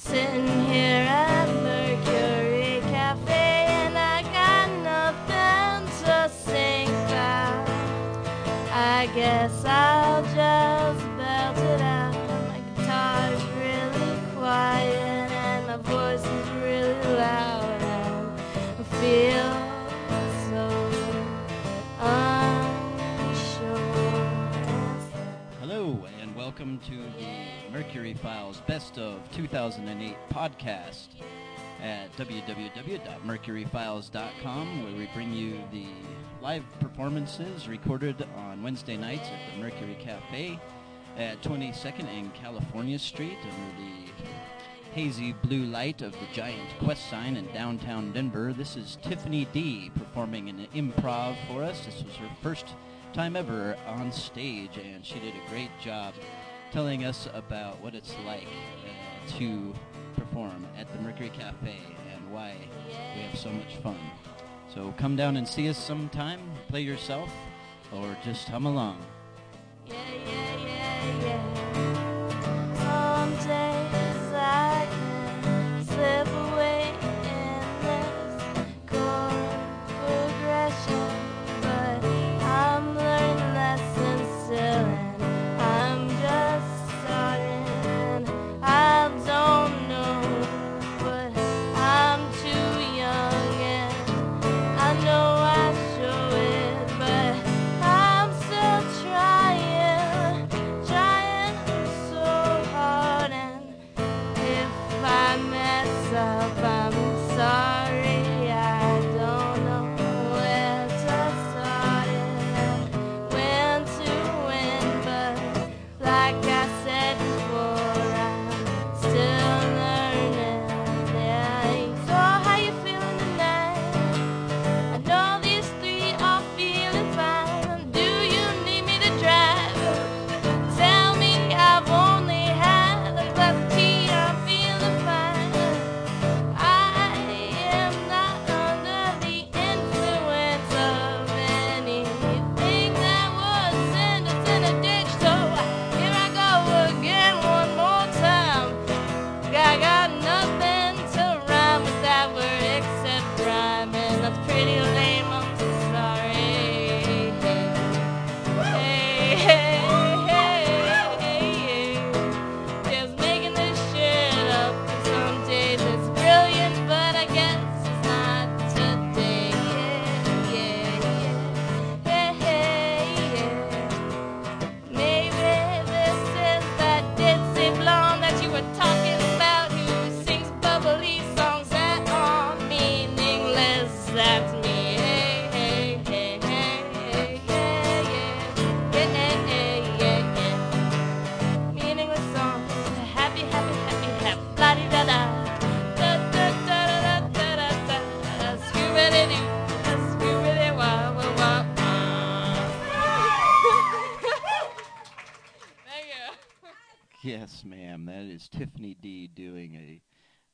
Sitting here at Mercury Cafe and I got nothing to sing about. I guess I'll just belt it out. My guitar's really quiet and my voice is really loud and I feel so unsure. Hello, and welcome to the Mercury Files Best of 2008 podcast at www.mercuryfiles.com, where we bring you the live performances recorded on Wednesday nights at the Mercury Cafe at 22nd and California Street under the hazy blue light of the giant Qwest sign in downtown Denver. This is Tiffany D performing an improv for us. This was her first time ever on stage, and she did a great job telling us about what it's like uh, to perform at the Mercury Cafe and why we have so much fun. So come down and see us sometime, play yourself, or just hum along. Yeah, yeah, yeah,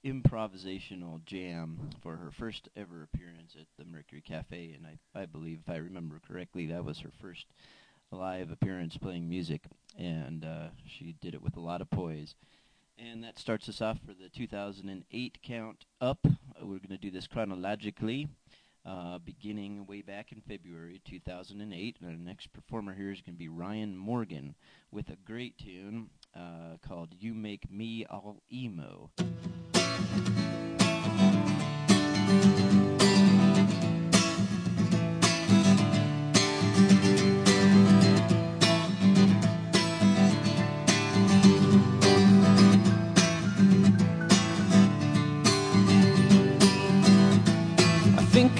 improvisational jam for her first ever appearance at the Mercury Cafe, and I, I believe, if I remember correctly, that was her first live appearance playing music, and uh, she did it with a lot of poise. And that starts us off for the 2008 count up. We're going to do this chronologically, uh, beginning way back in February 2008. And our next performer here is going to be Ryan Morgan with a great tune uh, called You Make Me All Emo.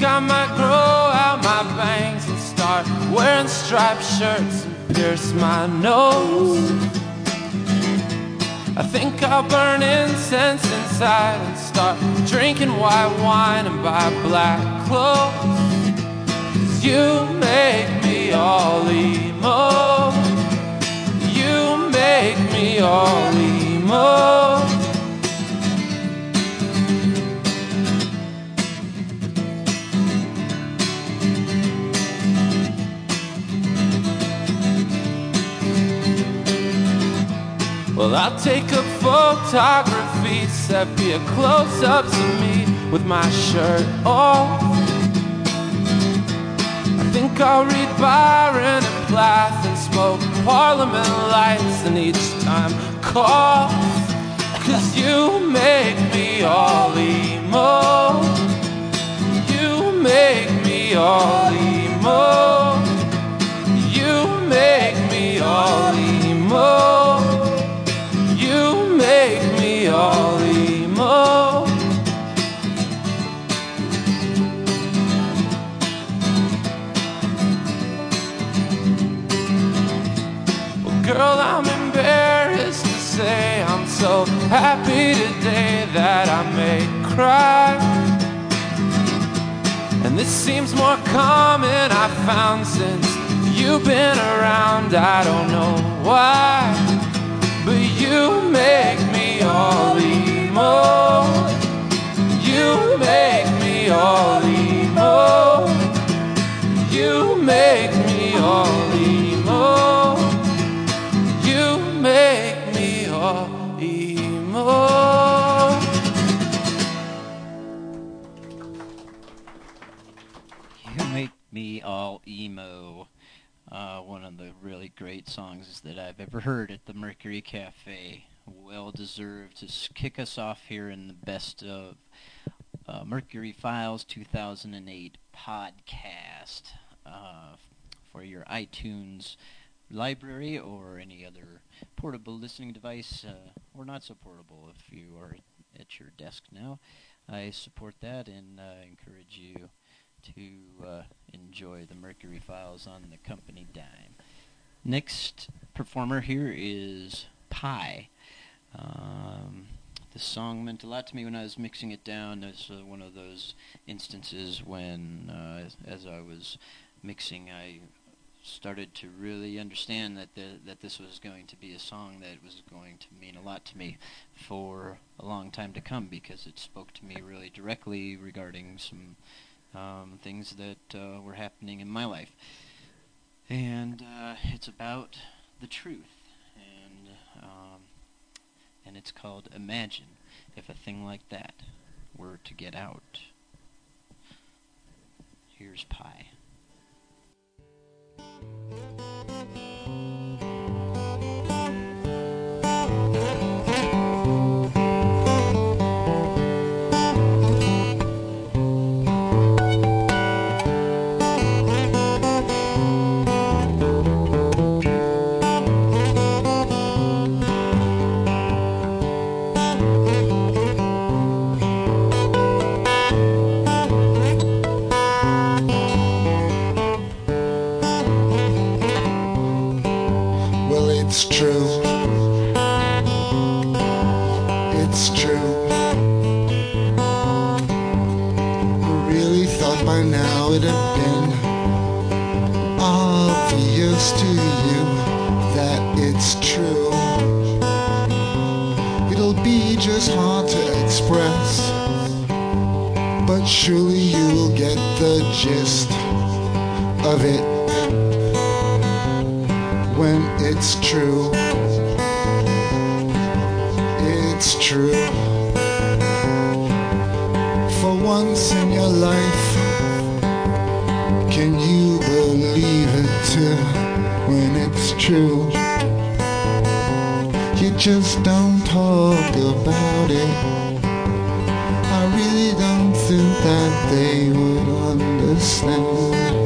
I might grow out my bangs and start wearing striped shirts and pierce my nose. I think I'll burn incense inside and start drinking white wine and buy black clothes. 'Cause you make me all emo. You make me all emo. Well, I'll take a photography, set be a close up of me with my shirt off. I think I'll read Byron and Plath and smoke Parliament lights and each time cough. Cause you make me all emo. You make me all emo. You make me all emo. You make me all emo. Well, girl, I'm embarrassed to say I'm so happy today that I may cry. And this seems more common I've found since you've been around. I don't know why, make me all emo. You make me all emo. You make me all emo. You make me all emo. You make me all emo. Uh, one of the really great songs that I've ever heard at the Mercury Cafe. Well deserved to kick us off here in the best of uh, Mercury Files 2008 podcast uh, for your iTunes library or any other portable listening device, uh, or not so portable if you are at your desk now. I support that and uh, encourage you to uh, enjoy the Mercury Files on the company dime. Next performer here is Pie. Um, the song meant a lot to me when I was mixing it down. It's uh, one of those instances when, uh, as, as I was mixing, I started to really understand that the, that this was going to be a song that was going to mean a lot to me for a long time to come because it spoke to me really directly regarding some um, things that uh, were happening in my life. And uh, it's about the truth, and it's called Imagine if a thing like that were to get out. Here's Pie. To you that it's true. It'll be just hard to express, but surely you'll get the gist of it when it's true. It's true. For once in your life, true, you just don't talk about it. I really don't think that they would understand.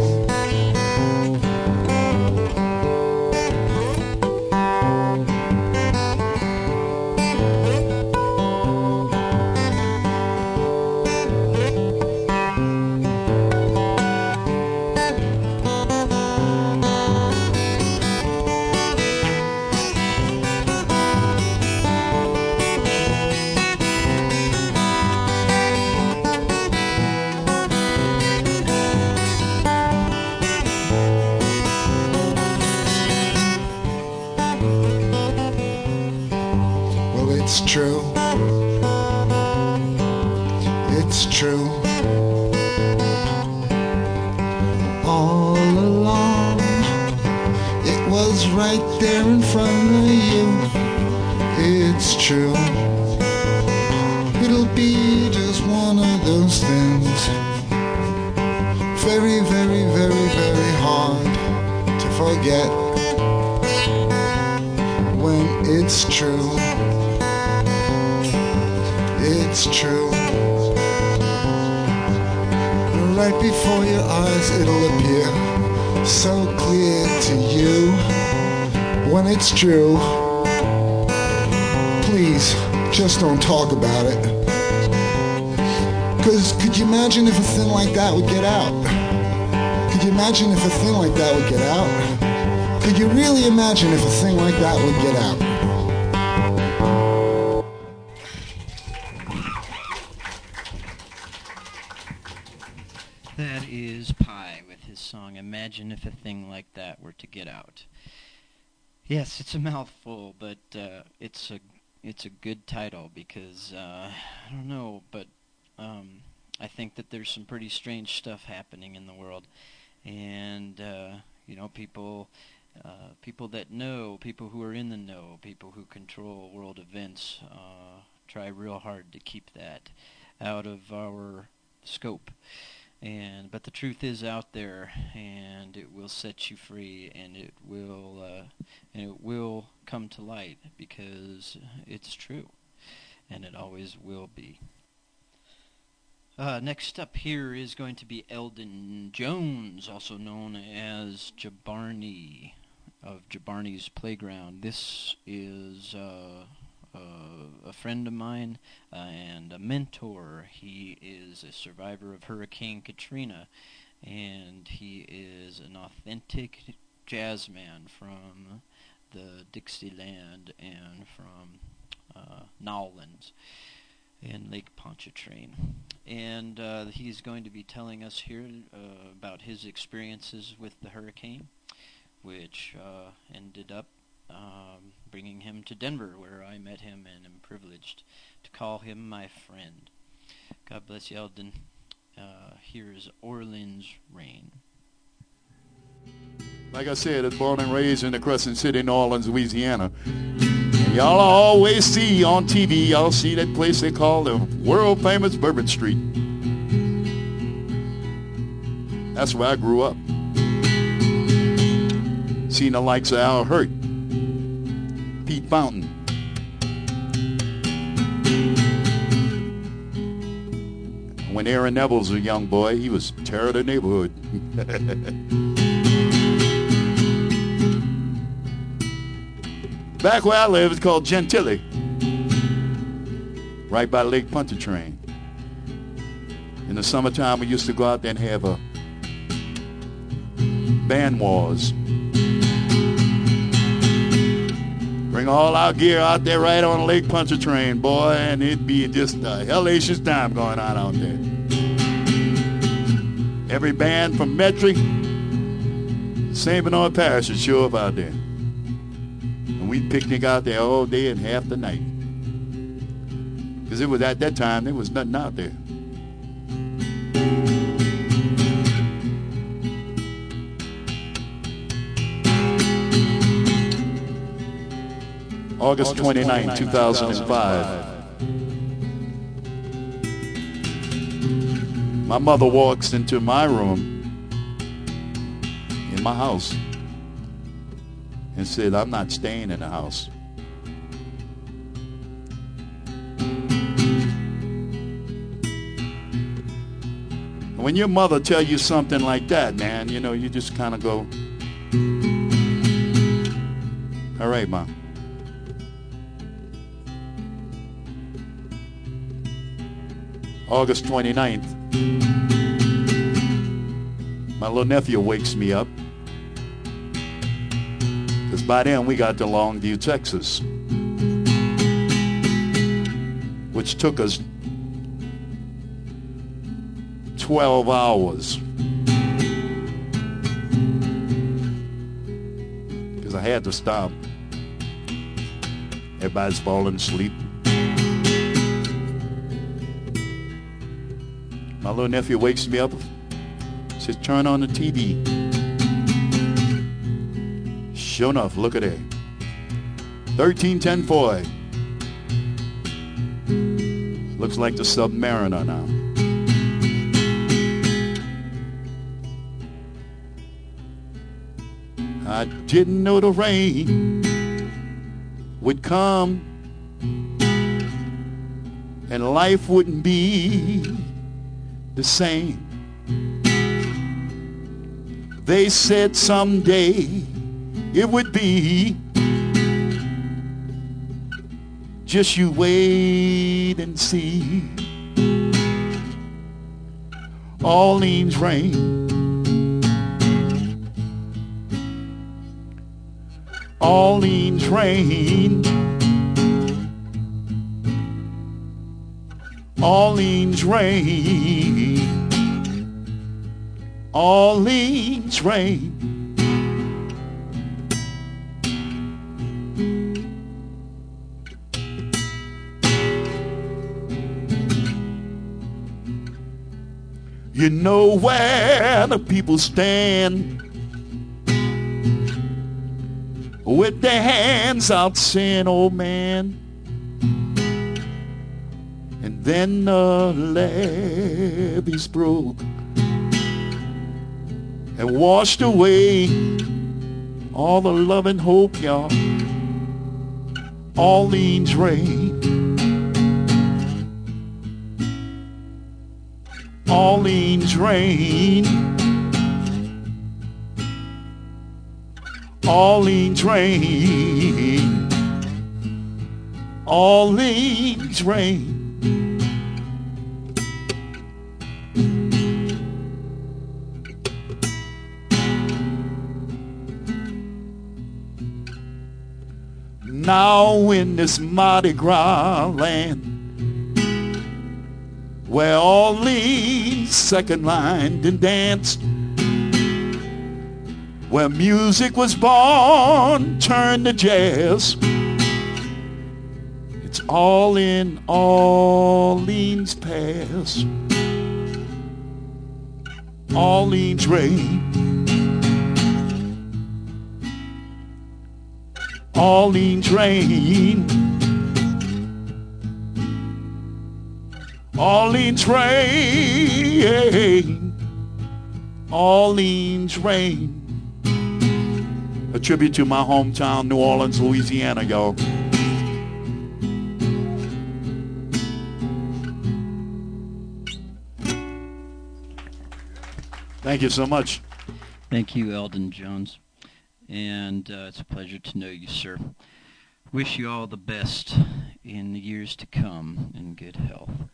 Imagine If a Thing Like That Were to Get Out. Yes, it's a mouthful, but uh, it's a it's a good title because uh, I don't know, but um, I think that there's some pretty strange stuff happening in the world, and uh, you know, people uh, people that know, people who are in the know, people who control world events, uh, try real hard to keep that out of our scope and but the truth is out there and it will set you free and it will uh, and it will come to light because it's true and it always will be uh, next up here is going to be Eldon Jones, also known as Jabarni of Jabarni's Playground. This is uh, a friend of mine uh, and a mentor. He is a survivor of Hurricane Katrina, and he is an authentic jazz man from the Dixieland and from uh, Nowlands and Lake Pontchartrain. And uh, he's going to be telling us here uh, about his experiences with the hurricane, which uh, ended up um, bringing him to Denver, where I met him and am privileged to call him my friend. God bless you, Eldon. Uh, here's Orleans Rain. Like I said, I was born and raised in the Crescent City, New Orleans, Louisiana. Y'all always see on TV, y'all see that place they call the world famous Bourbon Street. That's where I grew up. Seen the likes of Al Hirt, Pete Fountain. When Aaron Neville was a young boy, he was terror of the neighborhood. Back where I live, it's called Gentilly. Right by Lake Pontchartrain. In the summertime, we used to go out there and have a band wars. Bring all our gear out there right on the Lake Pontchartrain, boy, and it'd be just a hellacious time going on out there. Every band from Metric, St. Bernard Parish would show up out there. And we'd picnic out there all day and half the night. Because it was at that time, there was nothing out there. August 29, 2005. My mother walks into my room in my house and said, I'm not staying in the house. When your mother tell you something like that, man, you know, you just kind of go, all right, mom. August 29th, my little nephew wakes me up. Because by then we got to Longview, Texas, which took us 12 hours. Because I had to stop. Everybody's falling asleep. My little nephew wakes me up, says, turn on the TV. Sure enough, look at it. 1310 Foy. Looks like the Submariner now. I didn't know the rain would come and life wouldn't be the same. They said someday it would be. Just you wait and see. Orleans rain. Orleans rain. Orleans rain. Orleans rain. You know where the people stand with their hands out saying, oh man. And then the levees broke and washed away all the love and hope, y'all. Orleans rain. All Orleans rain. All Orleans rain. All Orleans rain. Now in this Mardi Gras land where Orleans second line and danced where music was born turned to jazz. It's all in Orleans past. Orleans rain Orleans rain Orleans rain Orleans rain a tribute to my hometown New Orleans Louisiana y'all Thank you so much. Thank you, Eldon Jones. And uh, it's a pleasure to know you, sir. Wish you all the best in the years to come in good health.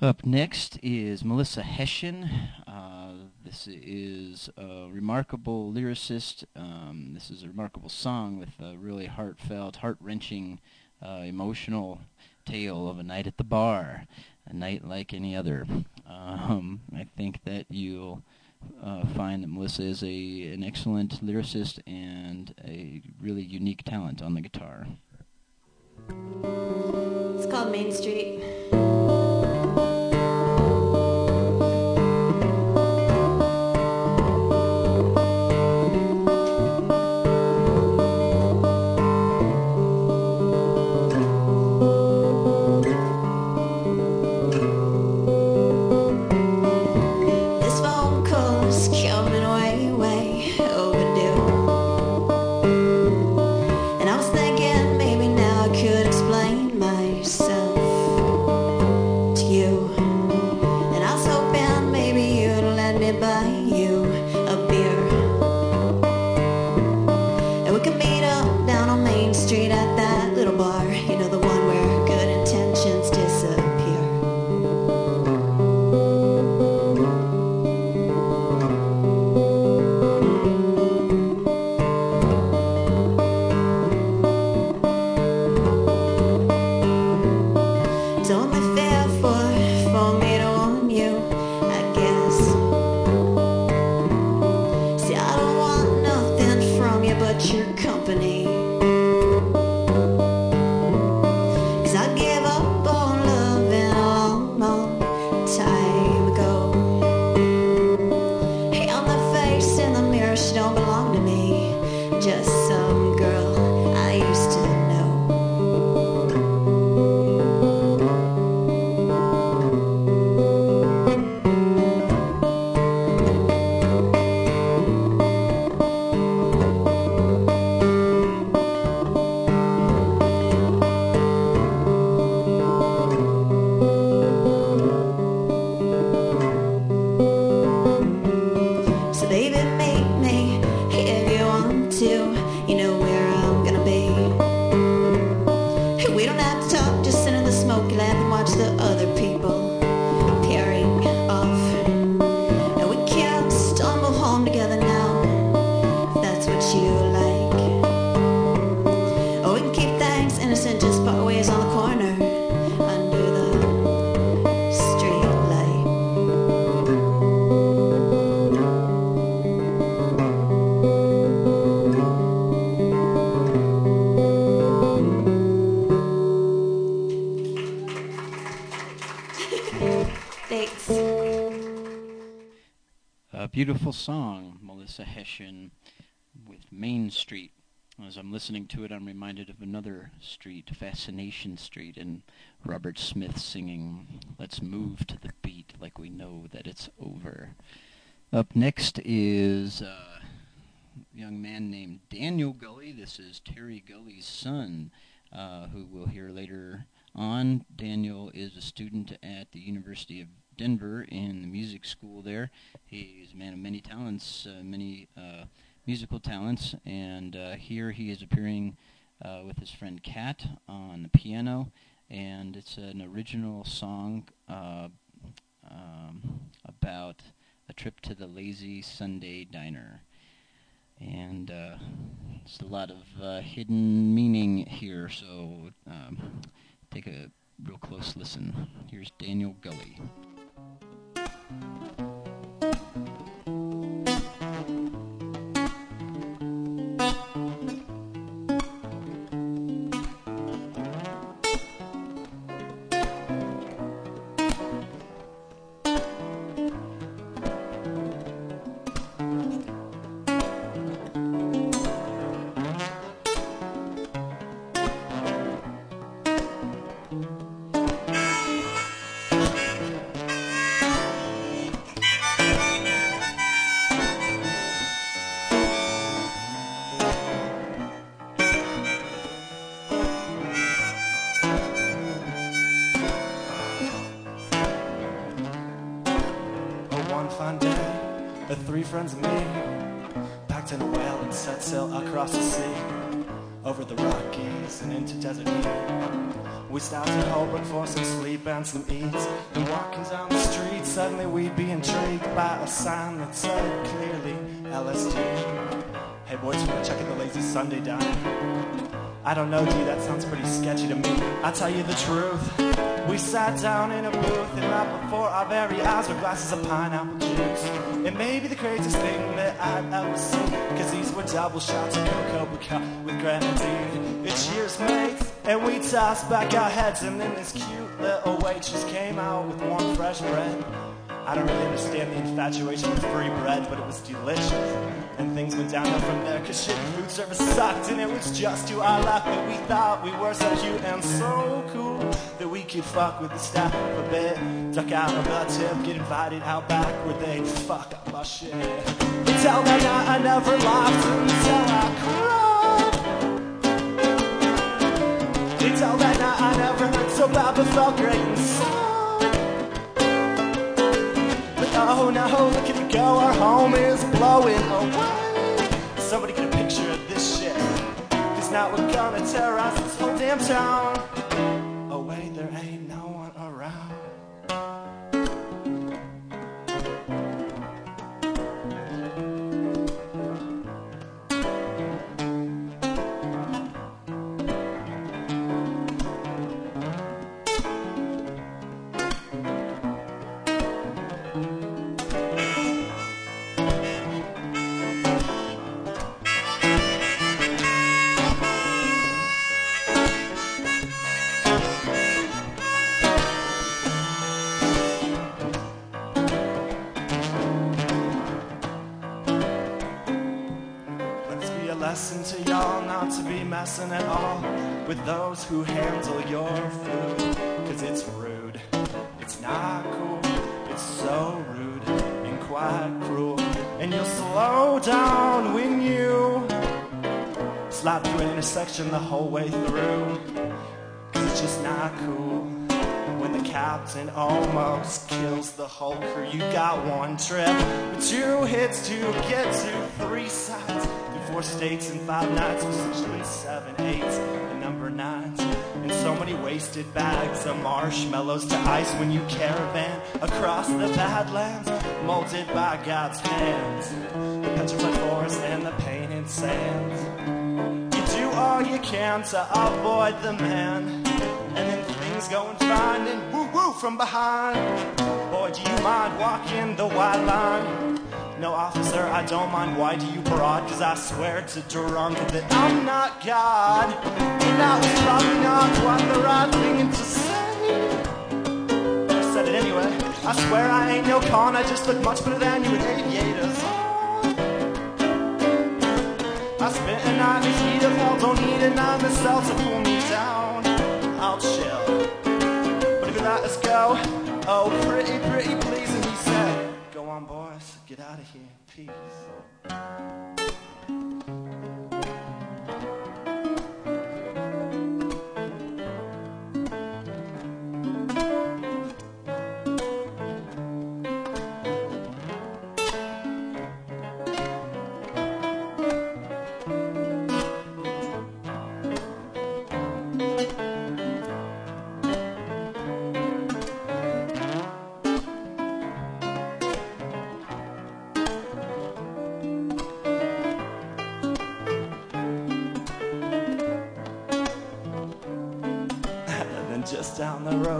Up next is Melissa Hessian. Uh, this is a remarkable lyricist. Um, this is a remarkable song with a really heartfelt, heart-wrenching, uh, emotional tale of a night at the bar, a night like any other. Um, I think that you'll uh, find that Melissa is a an excellent lyricist and a really unique talent on the guitar. It's called Main Street. Beautiful song, Melissa Hessian with Main Street. As I'm listening to it, I'm reminded of another street, Fascination Street, and Robert Smith singing, Let's move to the beat like we know that it's over. Up next is uh, a young man named Daniel Gully. This is Terry Gully's son, uh, who we'll hear later on. Daniel is a student at the University of Denver in the music school there. He's a man of many talents, uh, many uh, musical talents, and uh, here he is appearing uh, with his friend Kat on the piano, and it's an original song uh, um, about a trip to the Lazy Sunday Diner. And uh, it's a lot of hidden meaning here, so um, take a real close listen. Here's Daniel Gully. Música friends and me packed in a whale and set sail across the sea, over the Rockies and into desert heat. We stopped at Holbrook for some sleep and some eats. And walking down the street, suddenly we'd be intrigued by a sign that said clearly LSD. Hey boys, we're gonna check out the lazy Sunday diner. I don't know, D, that sounds pretty sketchy to me. I'll tell you the truth. We sat down in a booth, and right before our very eyes were glasses of pineapple juice. It may be the craziest thing that I've ever seen, cause these were double shots of cocoa we with grenadine. It cheers, mates, and we tossed back our heads, and then this cute little waitress came out with warm, fresh bread. I don't really understand the infatuation with free bread, but it was delicious. And things went downhill from there, cause shitty food service sucked, and it was just to our luck that we thought we were so cute and so cool that we could fuck with the staff a bit. Duck out of the tip, get invited out back where they fuck up our shit. Until that night, I never laughed until I cried. Until that night, I never hurt so bad, but felt great inside. Oh no, look at it go, our home is blowing away. Somebody get a picture of this shit. Cause now we're gonna terrorize this whole damn town. Wait, there ain't messing at all with those who handle your food. Cause it's rude, it's not cool, it's so rude and quite cruel. And you'll slow down when you slide through an intersection the whole way through. Cause it's just not cool. When the captain almost kills the whole crew, you got one trip, but two hits to get to three sides, four states in five nights, essentially seven, eight, and number nines. And so many wasted bags of marshmallows to ice when you caravan across the badlands, molded by God's hands. The petrified forest and the painted sands. You do all you can to avoid the man. And then things go and fine and woo woo from behind. Boy, do you mind walking the white line? No, officer, I don't mind. Why do you broad? Cause I swear to drunk that I'm not God. And that was probably not quite the right thing to say. I said it anyway. I swear I ain't no con, I just look much better than you with aviators. I spent a night in the heat of hell, don't need a nine myself to pull me down. I'll chill. But if you let us go, oh, pretty, pretty please, and Go on, boys, get out of here, peace.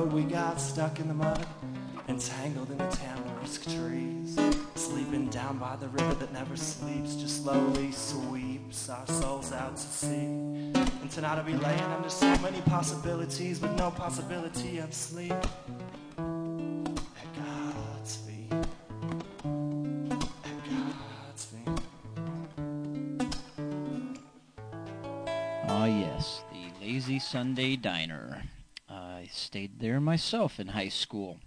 Road, we got stuck in the mud, entangled in the tamarisk trees. Sleeping down by the river that never sleeps, just slowly sweeps our souls out to sea. And tonight I'll be laying under so many possibilities, with no possibility of sleep. Ah, yes, the Lazy Sunday Diner. I stayed there myself in high school.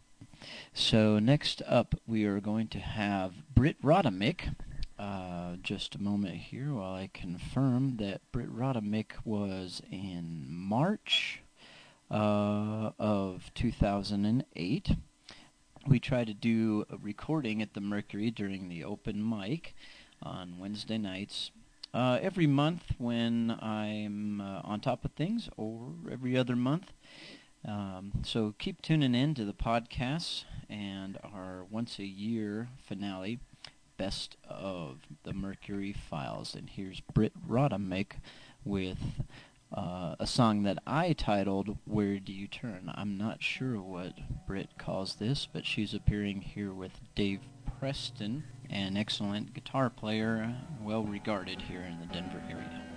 So next up, we are going to have Britt Rodamick. Uh, just a moment here while I confirm that Britt Rodamick was in March uh, of 2008. We try to do a recording at the Mercury during the open mic on Wednesday nights uh, every month when I'm uh, on top of things, or every other month. Um, so keep tuning in to the podcasts and our once a year finale, Best of the Mercury Files. And here's Britt Rodamick with uh, a song that I titled Where Do You Turn? I'm not sure what Britt calls this, but she's appearing here with Dave Preston, an excellent guitar player, well regarded here in the Denver area.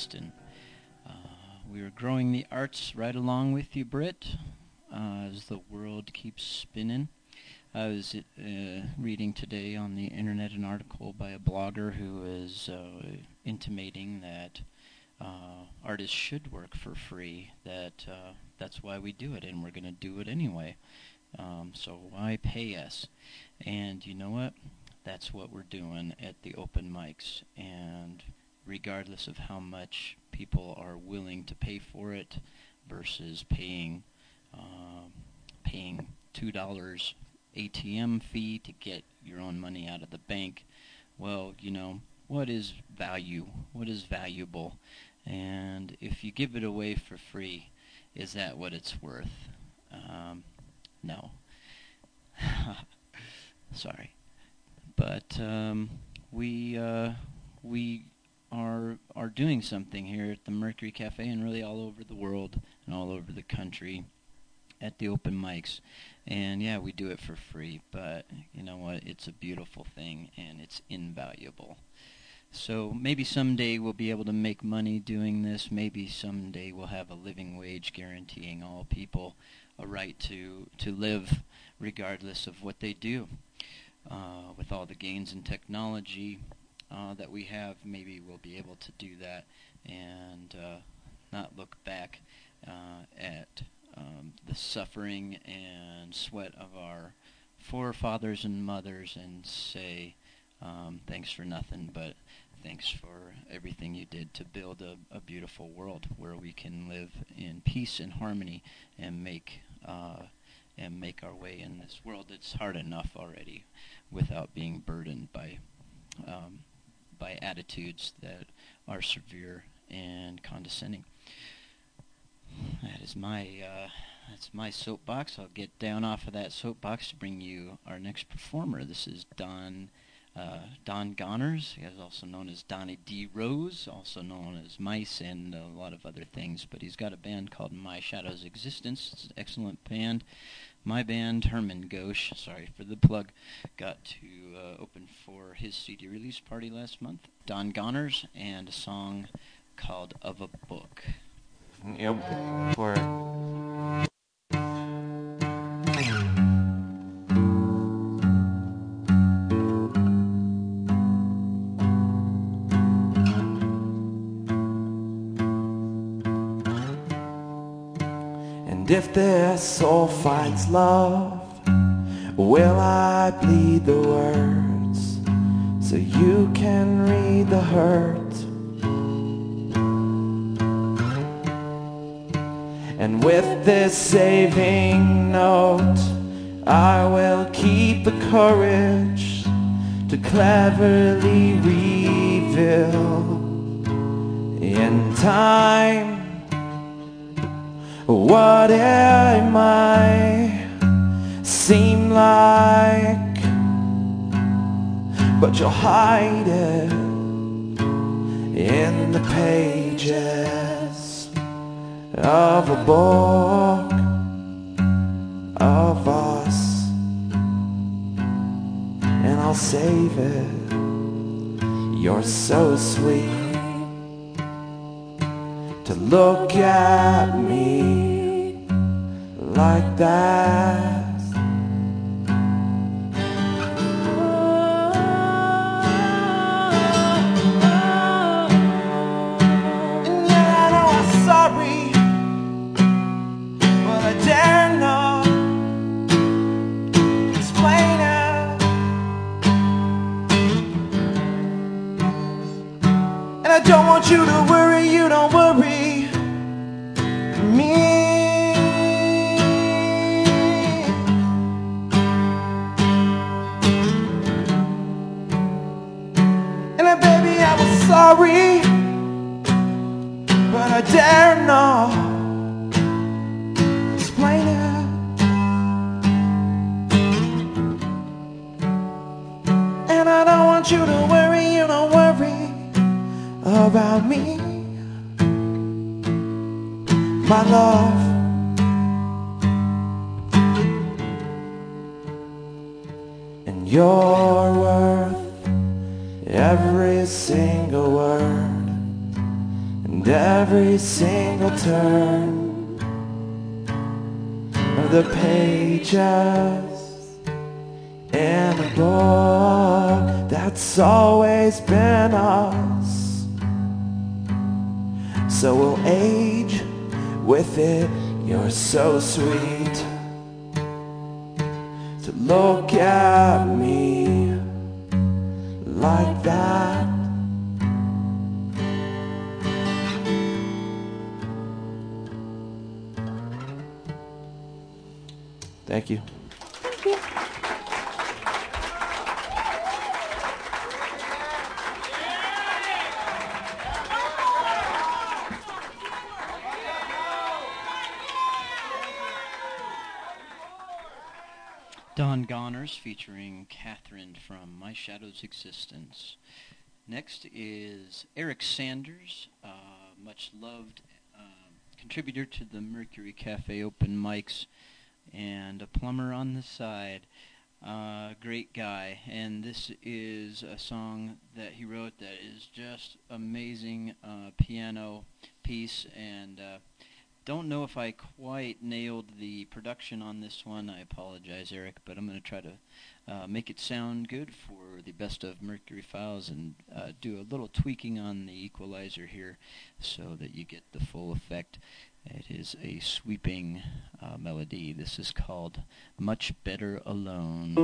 Preston. Uh, we are growing the arts right along with you, Britt, uh, as the world keeps spinning. I was uh, reading today on the internet an article by a blogger who is uh, intimating that uh, artists should work for free. That that's why we do it, and we're going to do it anyway. Um, so why pay us? And you know what? That's what we're doing at the open mics. And regardless of how much people are willing to pay for it versus paying uh, paying two dollars ATM fee to get your own money out of the bank, well, you know, what is value? What is valuable? And if you give it away for free, is that what it's worth? Um, no. Sorry but um, we uh, we are are doing something here at the Mercury Cafe and really all over the world and all over the country at the open mics. And yeah, we do it for free, but you know what? It's a beautiful thing and it's invaluable. So maybe someday we'll be able to make money doing this. Maybe someday we'll have a living wage guaranteeing all people a right to to live regardless of what they do uh, with all the gains in technology uh, that we have, maybe we'll be able to do that and uh, not look back uh, at um, the suffering and sweat of our forefathers and mothers and say, um, thanks for nothing, but thanks for everything you did to build a, a beautiful world where we can live in peace and harmony and make uh, and make our way in this world that's hard enough already without being burdened by um, by attitudes that are severe and condescending. That is my uh, that's my soapbox. I'll get down off of that soapbox to bring you our next performer. This is Don uh, Don Goners, he is also known as Donnie D. Rose, also known as Mice, and a lot of other things. But he's got a band called My Shadow's Existence. It's an excellent band. My band, Herman Gosh, sorry for the plug, got to uh, open for his CD release party last month. Don Goners and a song called Of a Book. Yep. For if this soul finds love, will I bleed the words so you can read the hurt? And with this saving note, I will keep the courage to cleverly reveal in time what it might seem like, but you'll hide it in the pages of a book of us, and I'll save it. You're so sweet to look at me like that. So sweet to look at me like that. Thank you. Featuring Catherine from My Shadow's Existence. Next is Eric Sanders, uh, much loved uh, contributor to the Mercury Cafe open mics and a plumber on the side. Uh, great guy. And this is a song that he wrote that is just amazing uh, piano piece and uh, don't know if I quite nailed the production on this one. I apologize, Eric, but I'm going to try to uh, make it sound good for the best of Mercury Files and uh, do a little tweaking on the equalizer here so that you get the full effect. It is a sweeping uh, melody. This is called Much Better Alone.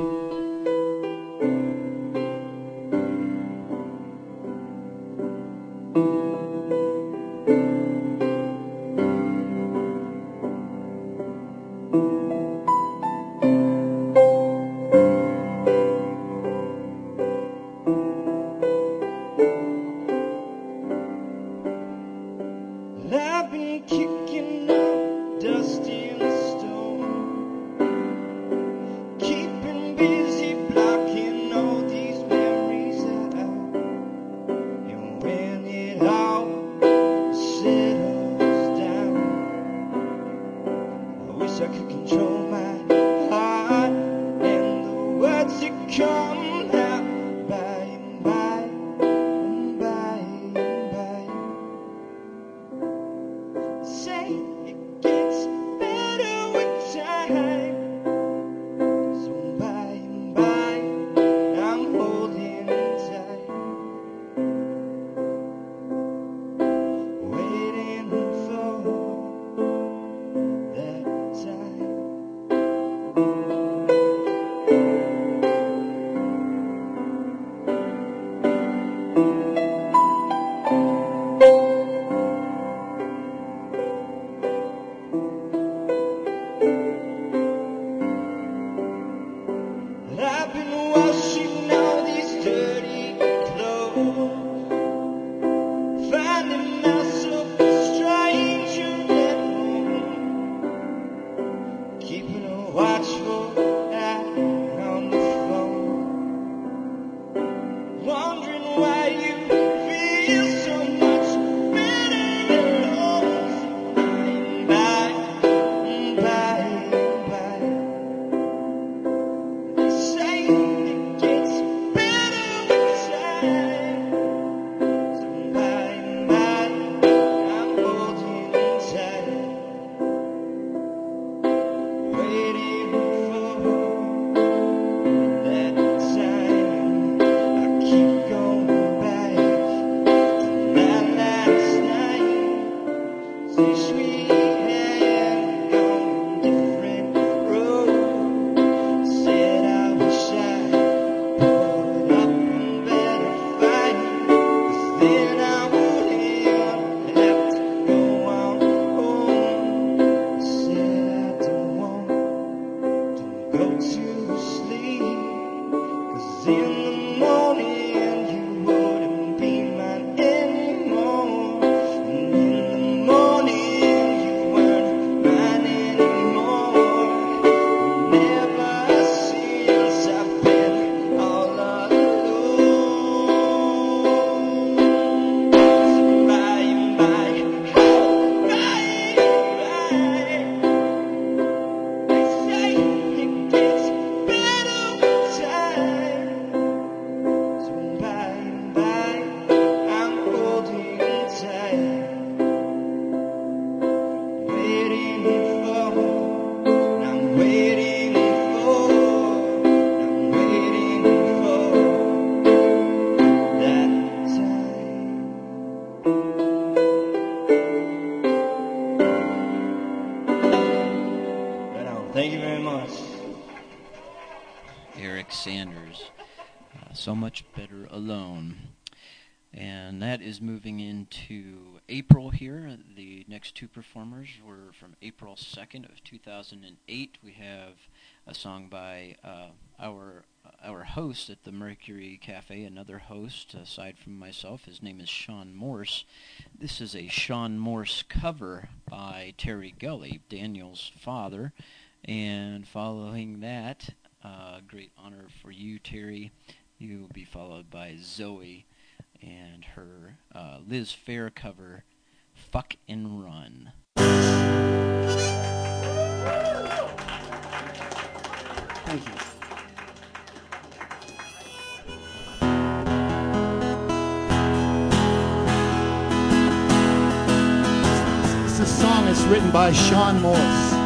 April 2nd of 2008. We have a song by uh, our our host at the Mercury Cafe, another host aside from myself. His name is Sean Morse. This is a Sean Morse cover by Terry Gully, Daniel's father. And following that, uh, great honor for you, Terry. You will be followed by Zoe and her uh, Liz Phair cover, Fuck and Run. Thank you. This song is written by Sean Morse.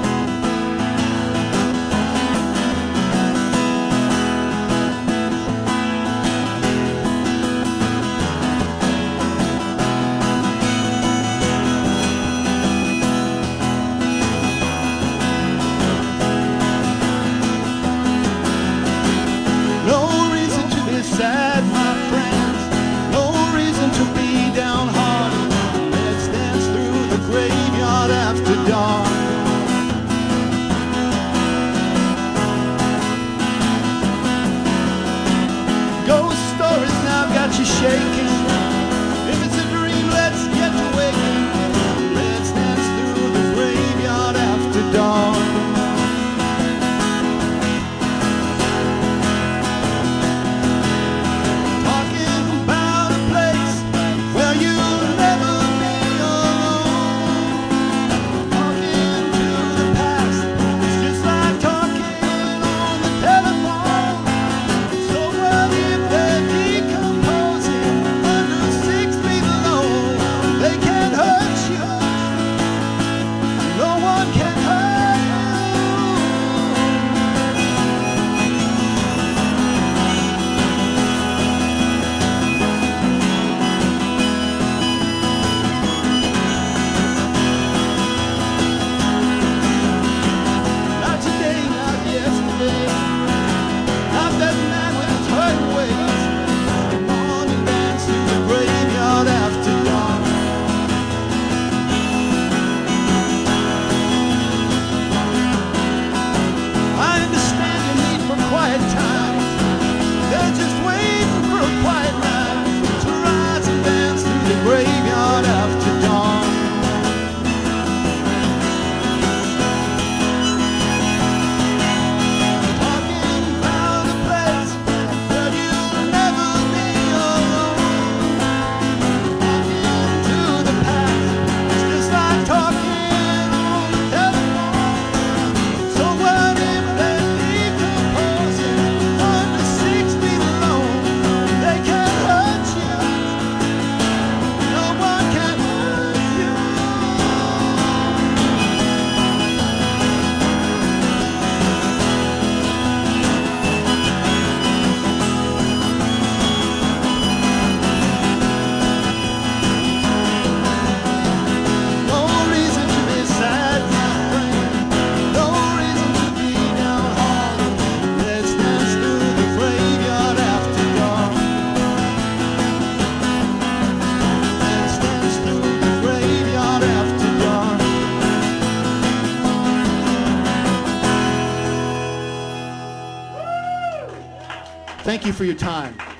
for your time.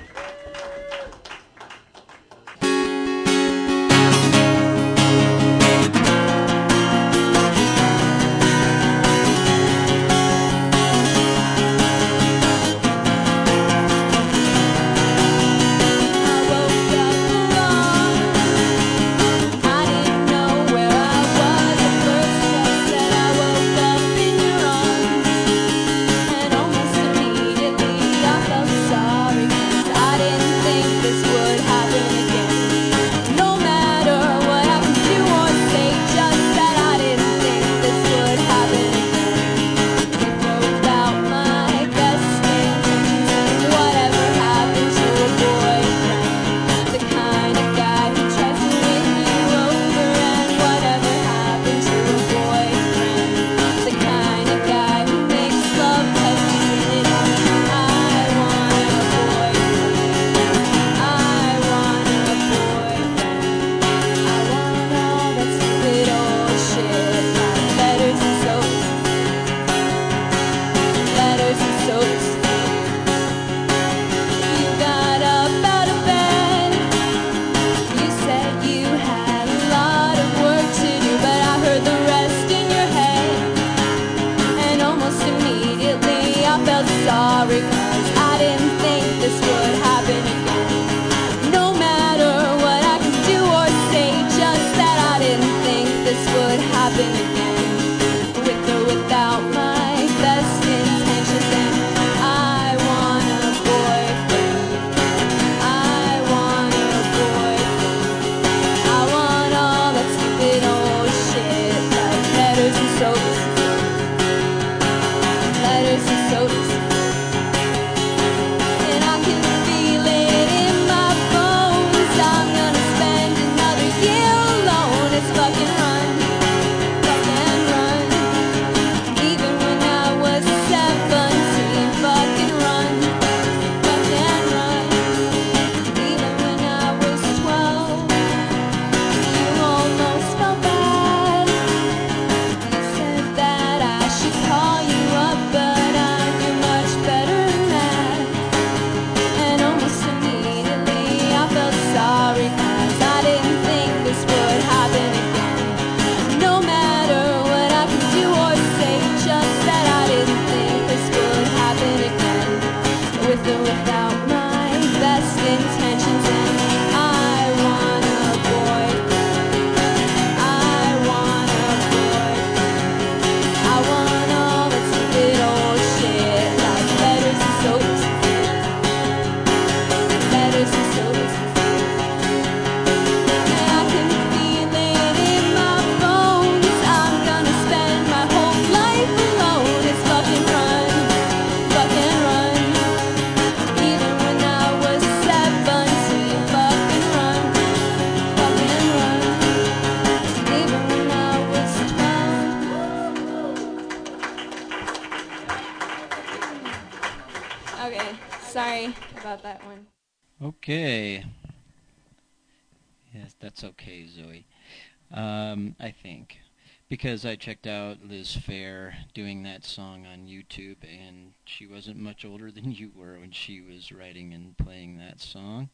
because I checked out Liz Phair doing that song on YouTube, and she wasn't much older than you were when she was writing and playing that song.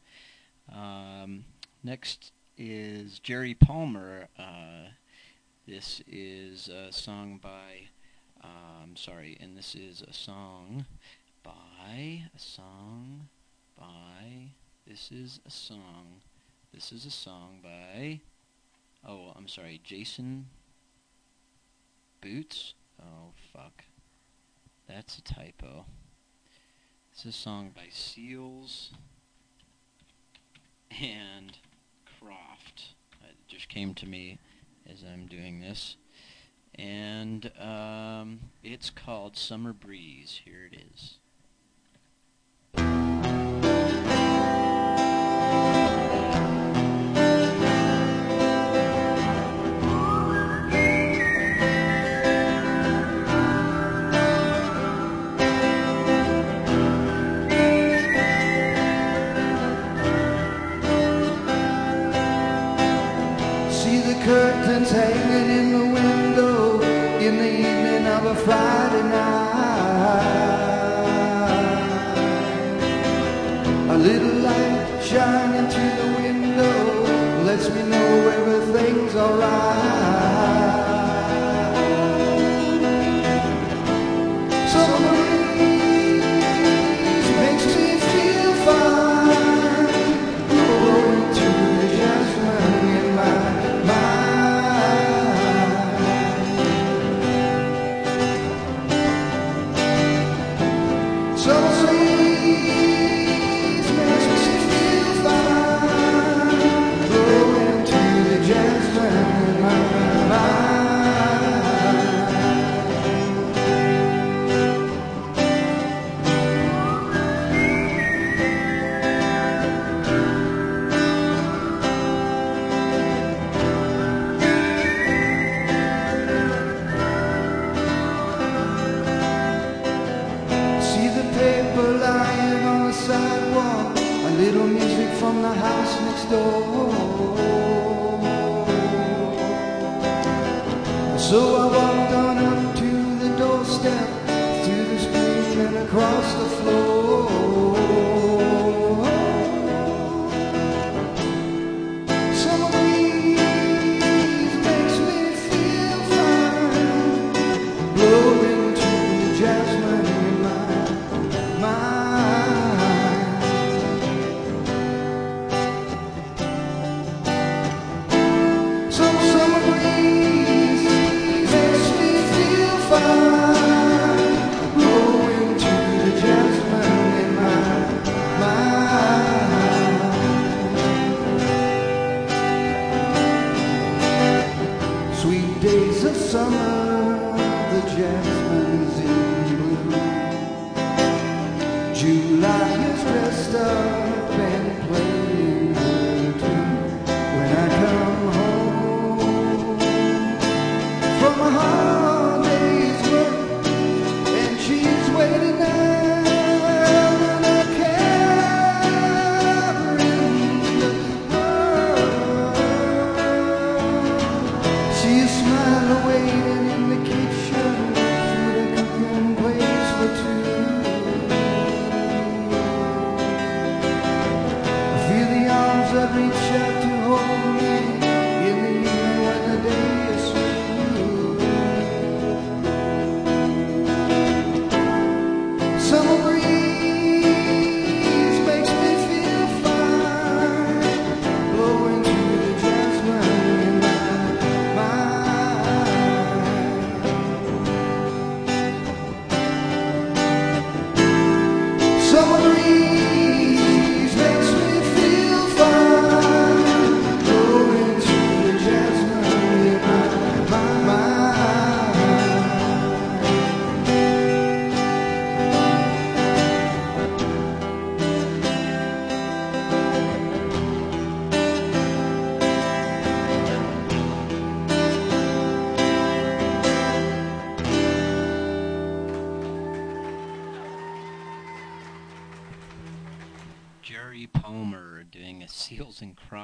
Um, next is Jerry Palmer. Uh, this is a song by, um, sorry, and this is a song by, a song by, this is a song, this is a song by, oh, I'm sorry, Jason Boots? Oh, fuck. That's a typo. It's a song by Seals and Croft. It just came to me as I'm doing this. And um, it's called Summer Breeze. Here it is. hanging in the window in the evening of a Friday night. A little light shining through the window lets me know everything's alright.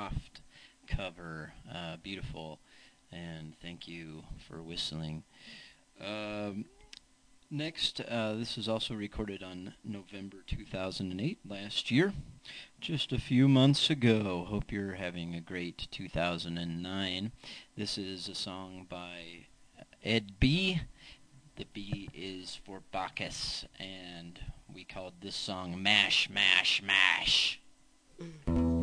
soft cover. Uh, beautiful. And thank you for whistling. Um, next, uh, this is also recorded on November 2008, last year, just a few months ago. Hope you're having a great 2009. This is a song by Ed B. The B is for Bacchus, and we called this song Mash, Mash, Mash. Mm.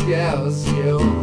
Scares you.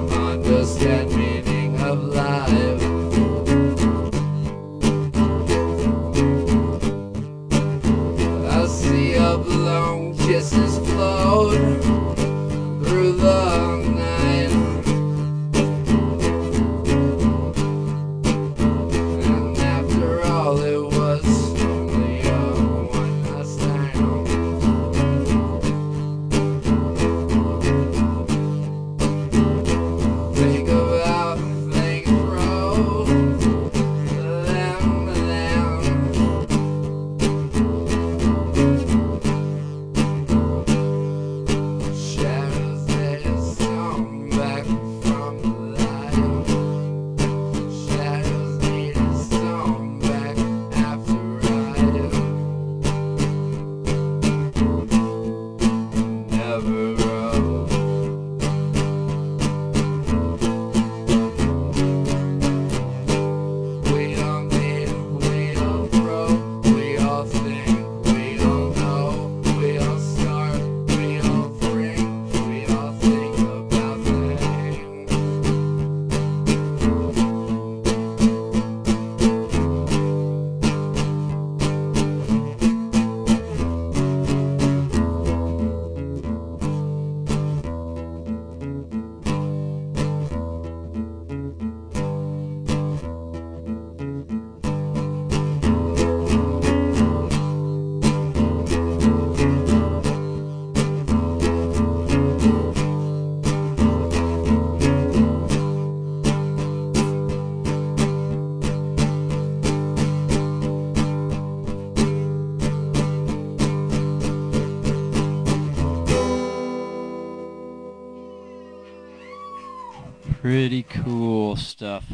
Pretty cool stuff,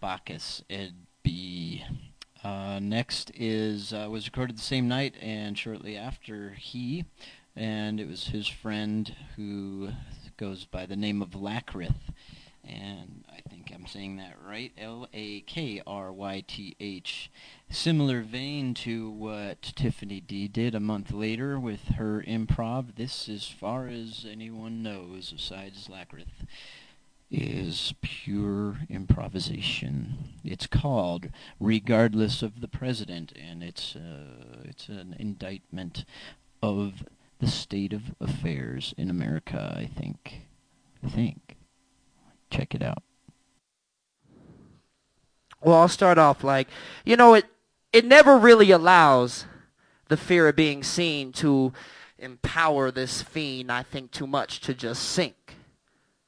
Bacchus Ed B. Uh, next is uh, was recorded the same night and shortly after he, and it was his friend who goes by the name of Lakryth, and I think I'm saying that right, L A K R Y T H. Similar vein to what Tiffany D did a month later with her improv. This, as far as anyone knows, besides Lakryth is pure improvisation. It's called "Regardless of the President," and it's uh, it's an indictment of the state of affairs in America. I think. I think. Check it out. Well, I'll start off like, you know, it it never really allows the fear of being seen to empower this fiend, I think, too much to just sink.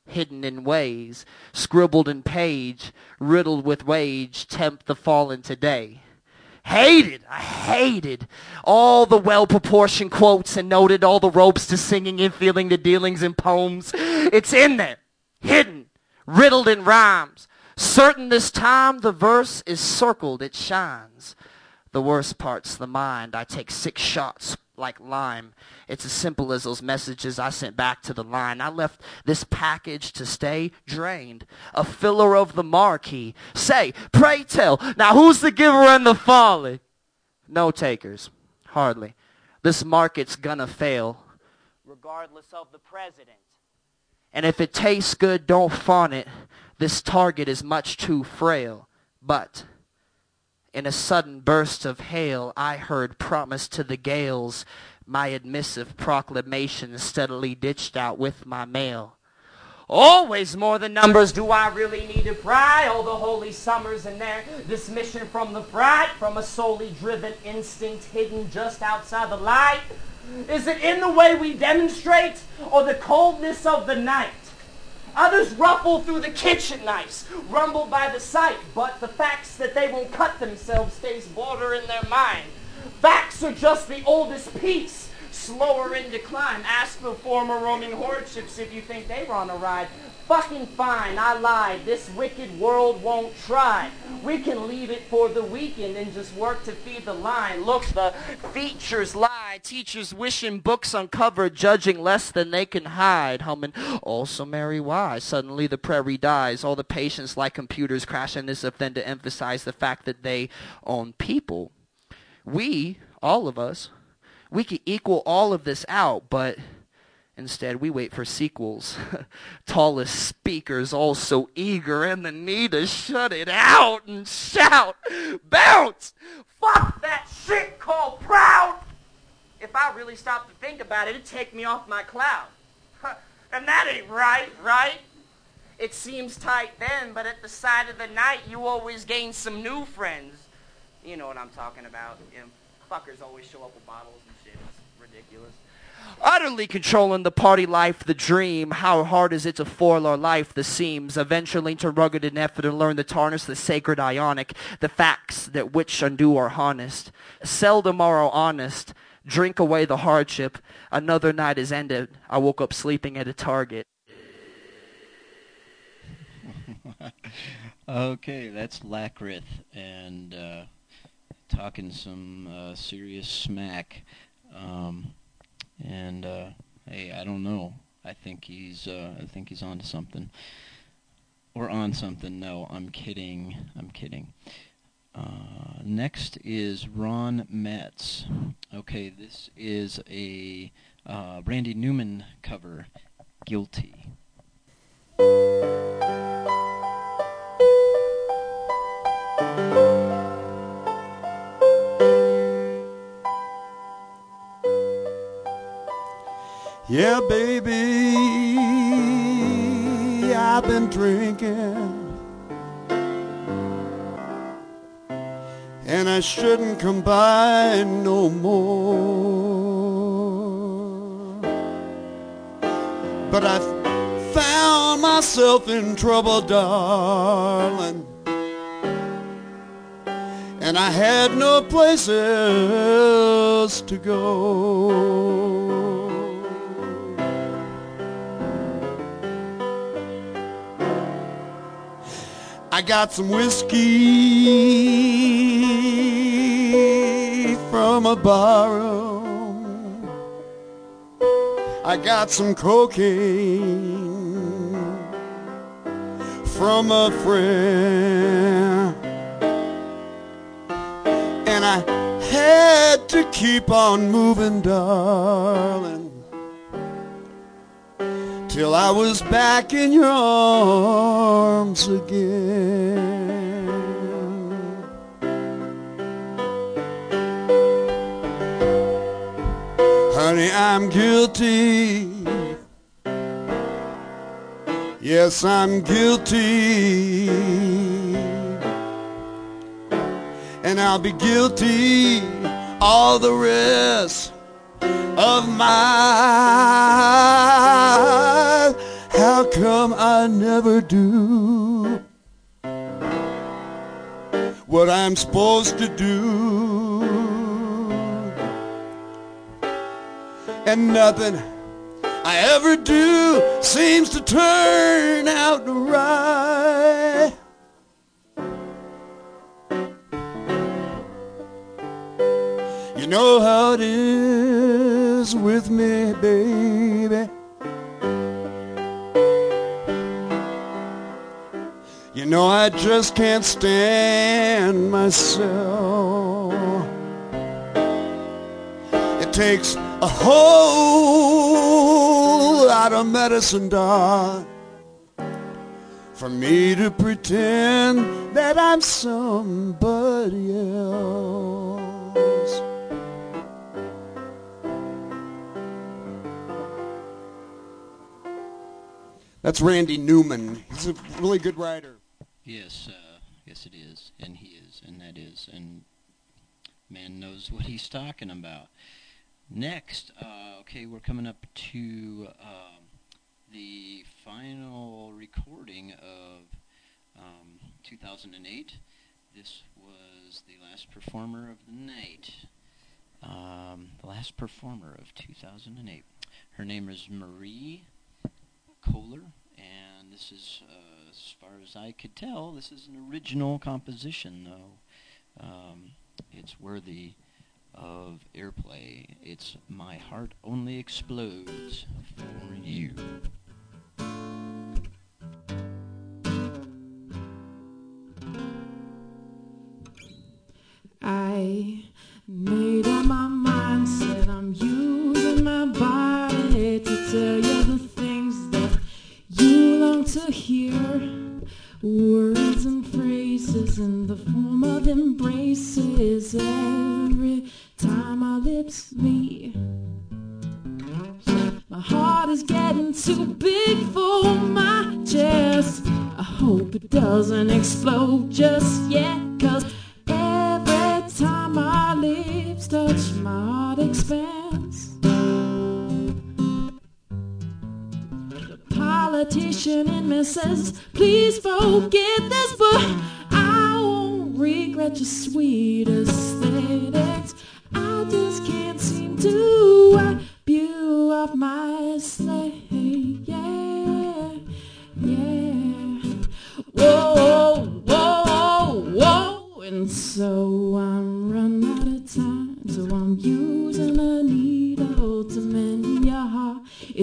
Hidden in ways, scribbled in page, riddled with rage, tempt the fallen today. Hated, I hated all the well proportioned quotes and noted all the ropes to singing and feeling the dealings in poems. It's in there, hidden, riddled in rhymes. Certain this time the verse is circled, it shines. The worst part's the mind. I take six shots like lime. It's as simple as those messages I sent back to the line. I left this package to stay drained. A filler of the marquee. Say, pray tell, now who's the giver and the folly? No takers. Hardly. This market's gonna fail. Regardless of the president. And if it tastes good, don't fawn it. This target is much too frail. But in a sudden burst of hail, I heard promise to the gales, my admissive proclamation steadily ditched out with my mail. Always more than numbers do I really need to pry. All the holy summers in there. This mission from the fright, from a solely driven instinct hidden just outside the light. Is it in the way we demonstrate or the coldness of the night? Others ruffle through the kitchen knives, rumbled by the sight, but the facts that they won't cut themselves stays border in their mind. Facts are just the oldest piece, slower in decline. Ask the former roaming horderships if you think they were on a ride. Fucking fine, I lied. This wicked world won't try. We can leave it for the weekend and just work to feed the line. Look, the features lie. Teachers wishing books uncovered, judging less than they can hide. Humming, also Mary why? Suddenly the prairie dies. All the patients like computers crashing this if then to emphasize the fact that they own people. We, all of us, we could equal all of this out, but Instead, we wait for sequels. Tallest speakers, all so eager, and the need to shut it out and shout, bounce! Fuck that shit called proud! If I really stopped to think about it, it'd take me off my cloud. And that ain't right, right? It seems tight then, but at the side of the night, you always gain some new friends. You know what I'm talking about. You know, fuckers always show up with bottles ridiculous. Utterly controlling the party life, the dream. How hard is it to foil our life, the seams? Eventually to rugged and effort and learn to tarnish the sacred ionic, the facts that which undo are honest. Seldom are our honest. Drink away the hardship. Another night is ended. I woke up sleeping at a Target. okay, that's Lakryth and uh, talking some uh, serious smack. Um, and uh, hey, I don't know. I think he's uh, I think he's on to something. Or on something. No, I'm kidding. I'm kidding. Uh, next is Ron Metz. Okay, this is a uh, Randy Newman cover, Guilty. Yeah, baby, I've been drinking. And I shouldn't come by no more. But I found myself in trouble, darling. And I had no place else to go. I got some whiskey from a borrow. I got some cocaine from a friend. And I had to keep on moving, darling till I was back in your arms again. Honey, I'm guilty. Yes, I'm guilty. And I'll be guilty all the rest of my come I never do. What I'm supposed to do. And nothing I ever do seems to turn out right. You know how it is with me, baby. You know I just can't stand myself. It takes a whole lot of medicine, darling, for me to pretend that I'm somebody else. That's Randy Newman. He's a really good writer. Yes, uh, yes, it is, and he is, and that is, and man knows what he's talking about. Next, uh, okay, we're coming up to um, the final recording of um, 2008. This was the last performer of the night. Um, the last performer of 2008. Her name is Marie Kohler, and this is, uh, as far as I could tell, this is an original composition, though. Um, it's worthy of airplay. It's My Heart Only Explodes for You. I made up my mind, said I'm using my body to tell hear words and phrases in the form of embraces every time our lips meet. My heart is getting too big for my chest. I hope it doesn't explode just yet, cause every time our lips touch, my heart expands. Politician in me says, please forget this, but I won't regret your sweet aesthetics. I just can't seem to wipe you off my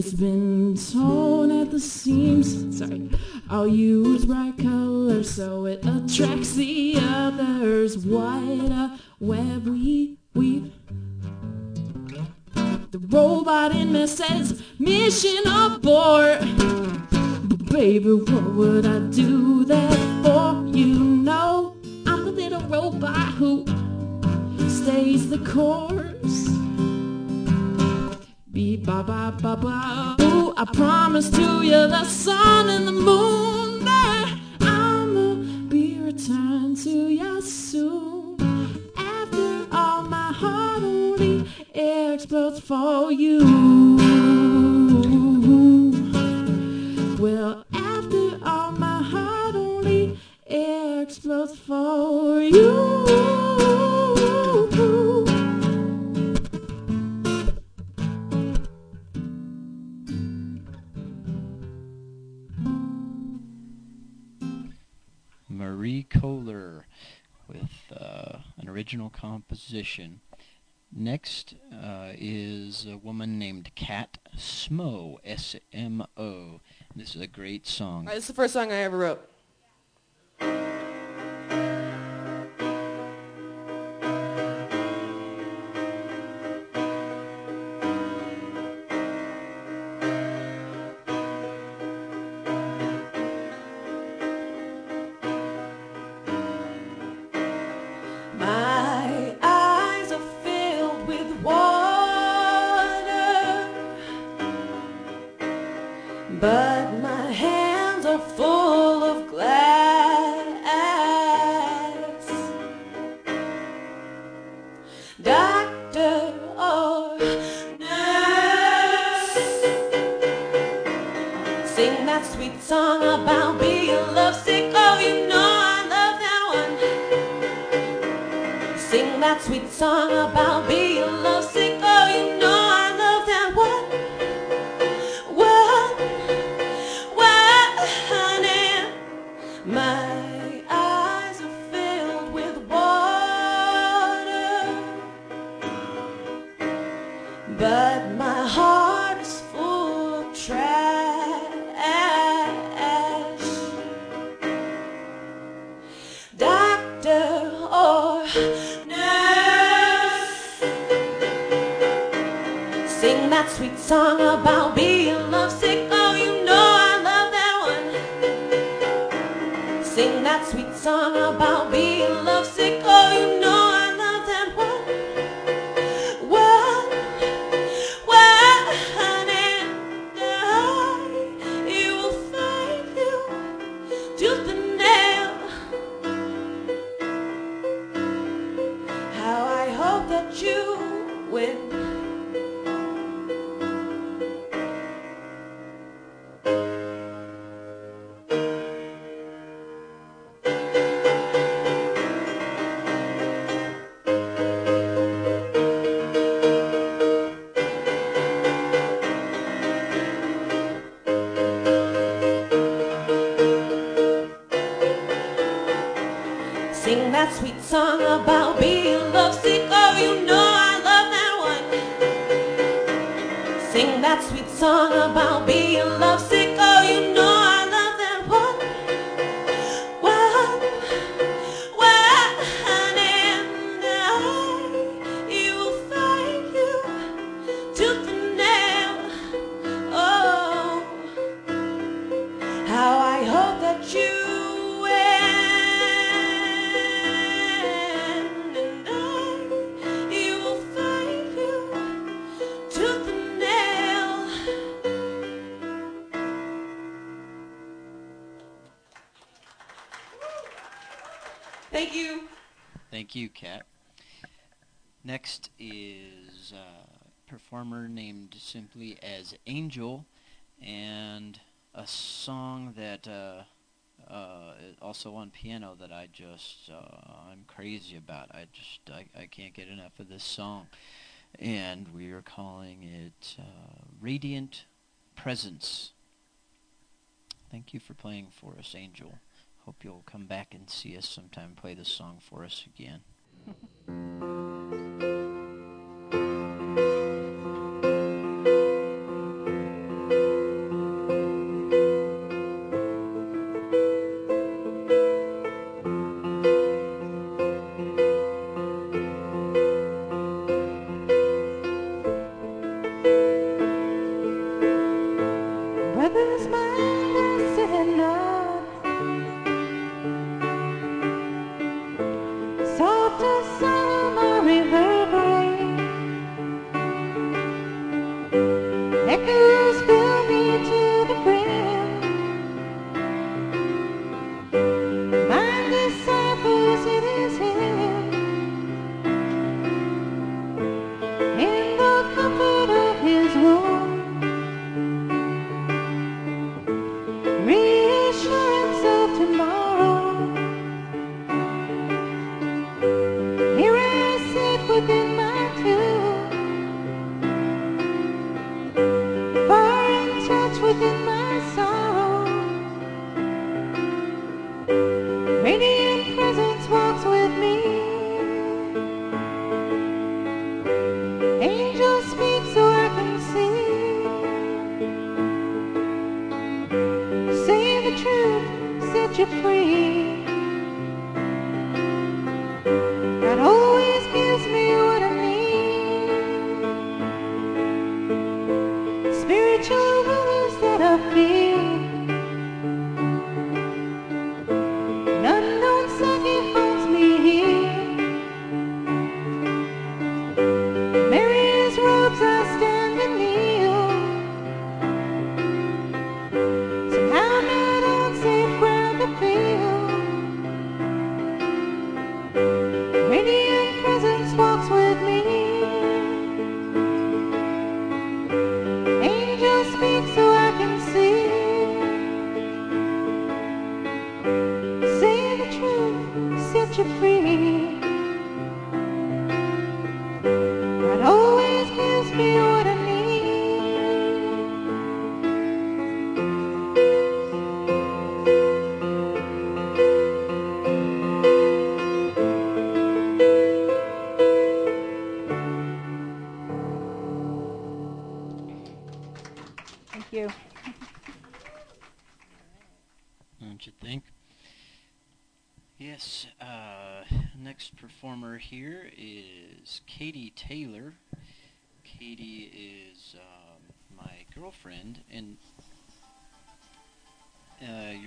It's been torn at the seams. Sorry. I'll use bright colors so it attracts the others. What a web we weave. The robot in me says, mission abort. But baby, what would I do that for? You know, I'm the little robot who stays the course. Beep ba ba ba ba. Ooh, I promise to you the sun and the moon that I'ma be returned to you soon. After all, my heart only explodes for you. Well, after all, my heart only explodes for you. Marie Kohler with uh, an original composition. Next uh, is a woman named Kat Smo, S-M-O. This is a great song. This is the first song I ever wrote. Simply as Angel, and a song that uh, uh, also on piano that I just uh, I'm crazy about. I just I, I can't get enough of this song, and we are calling it uh, Radiant Presence. Thank you for playing for us, Angel. Hope you'll come back and see us sometime. Play this song for us again.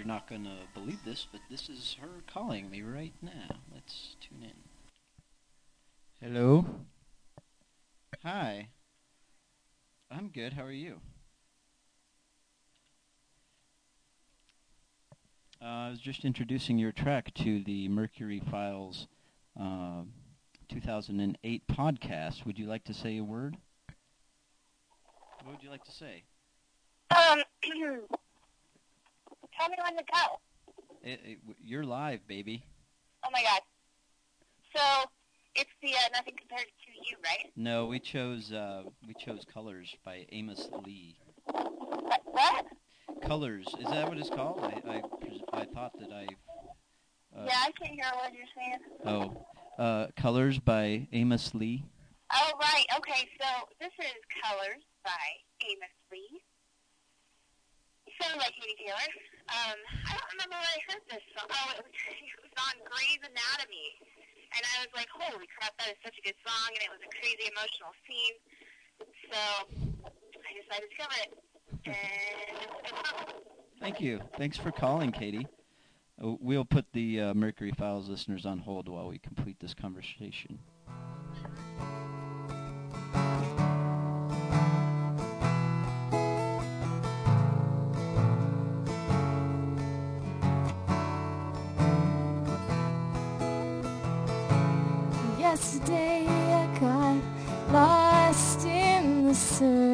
you're not going to believe this, but this is her calling me right now. Let's tune in. Hello? Hi. I'm good. How are you? Uh, I was just introducing your track to the Mercury Files uh, 2008 podcast. Would you like to say a word? What would you like to say? Um, tell me when to go. It, it, you're live, baby. Oh my god. So it's the uh, nothing compared to you, right? No, we chose uh, we chose Colors by Amos Lee. What? what? Colors is that what it's called? I I, I thought that I. Uh, yeah, I can't hear what you're saying. Oh, uh, Colors by Amos Lee. Oh right. Okay. So this is Colors by Amos Lee. Sounded like Katie Taylor. Um, I don't remember where I heard this song. Oh, it was, it was on Grey's Anatomy. And I was like, holy crap, that is such a good song, and it was a crazy emotional scene. So I decided to cover it. Thank you. Thanks for calling, Katie. Uh, We'll put the uh, Mercury Files listeners on hold while we complete this conversation. Day I got lost in the circus,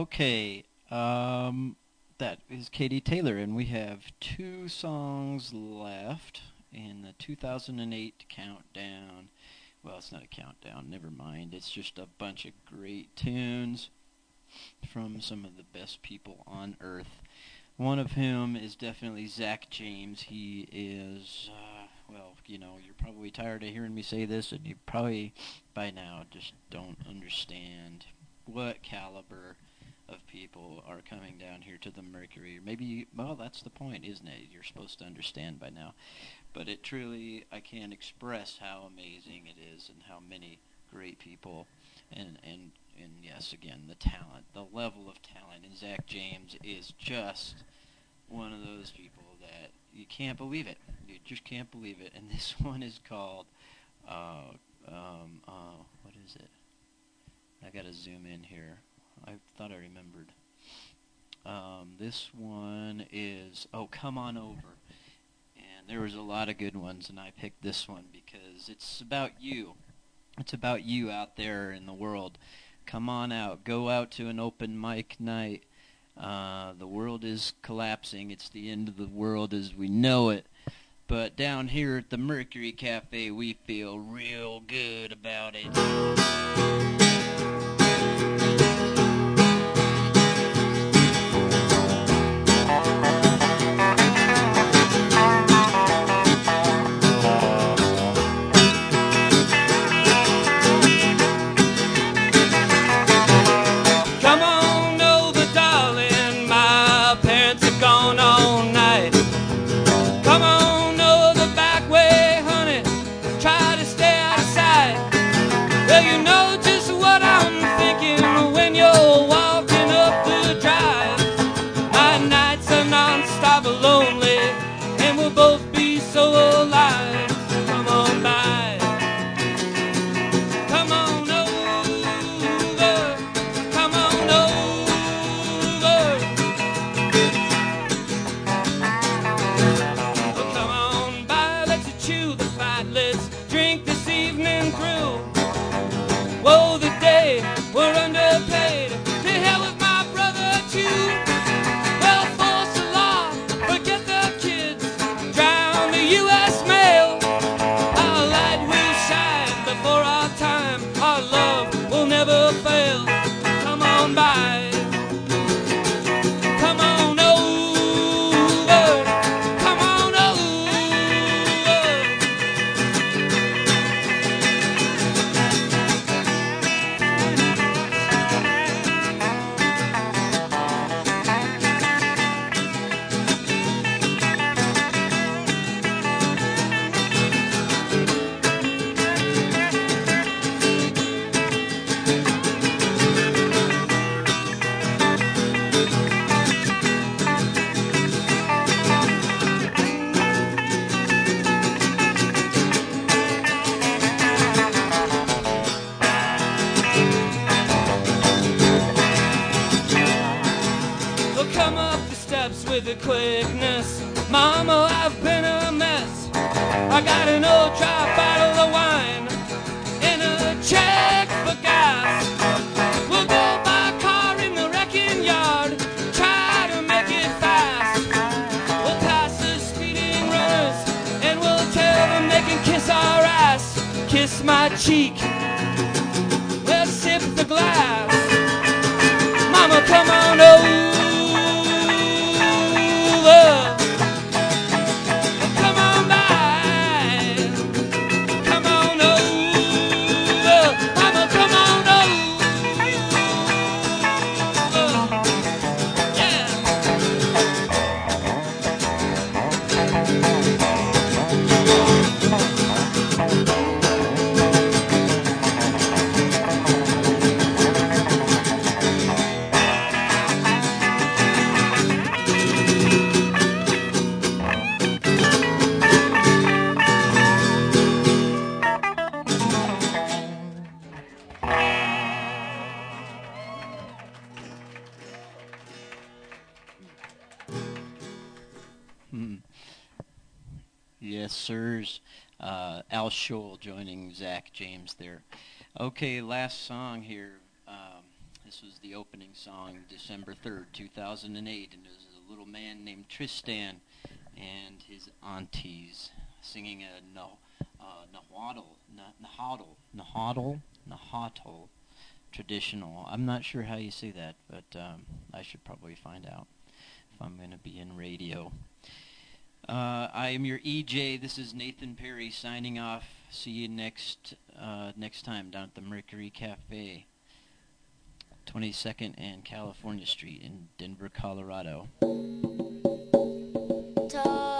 Okay, um, that is Katie Taylor, and we have two songs left in the 2008 countdown. Well, it's not a countdown, never mind. It's just a bunch of great tunes from some of the best people on earth. One of whom is definitely Zach James. He is, uh, well, you know, you're probably tired of hearing me say this, and you probably by now just don't understand what caliber of people are coming down here to the Mercury. Maybe, well, that's the point, isn't it? You're supposed to understand by now. But it truly, I can't express how amazing it is and how many great people and and and yes, again, the talent, the level of talent in Zach James is just one of those people that you can't believe it. You just can't believe it. And this one is called, uh, um, uh, what is it? I gotta zoom in here. I thought I remembered. Um, this one is, oh, come on over. And there was a lot of good ones, and I picked this one because it's about you. It's about you out there in the world. Come on out. Go out to an open mic night. Uh, the world is collapsing. It's the end of the world as we know it. But down here at the Mercury Cafe, we feel real good about it. Al Scholl joining Zach James there. Okay, last song here. Um, this was the opening song, December 3rd, 2008, and it was a little man named Tristan and his aunties singing a no, uh, Nahuatl, Na- Nahuatl, Nahuatl, Nahuatl traditional. I'm not sure how you say that, but um, I should probably find out if I'm going to be in radio. Uh, I am your EJ. This is Nathan Perry signing off. See you next uh, next time down at the Mercury Cafe, 22nd and California Street in Denver, Colorado. Talk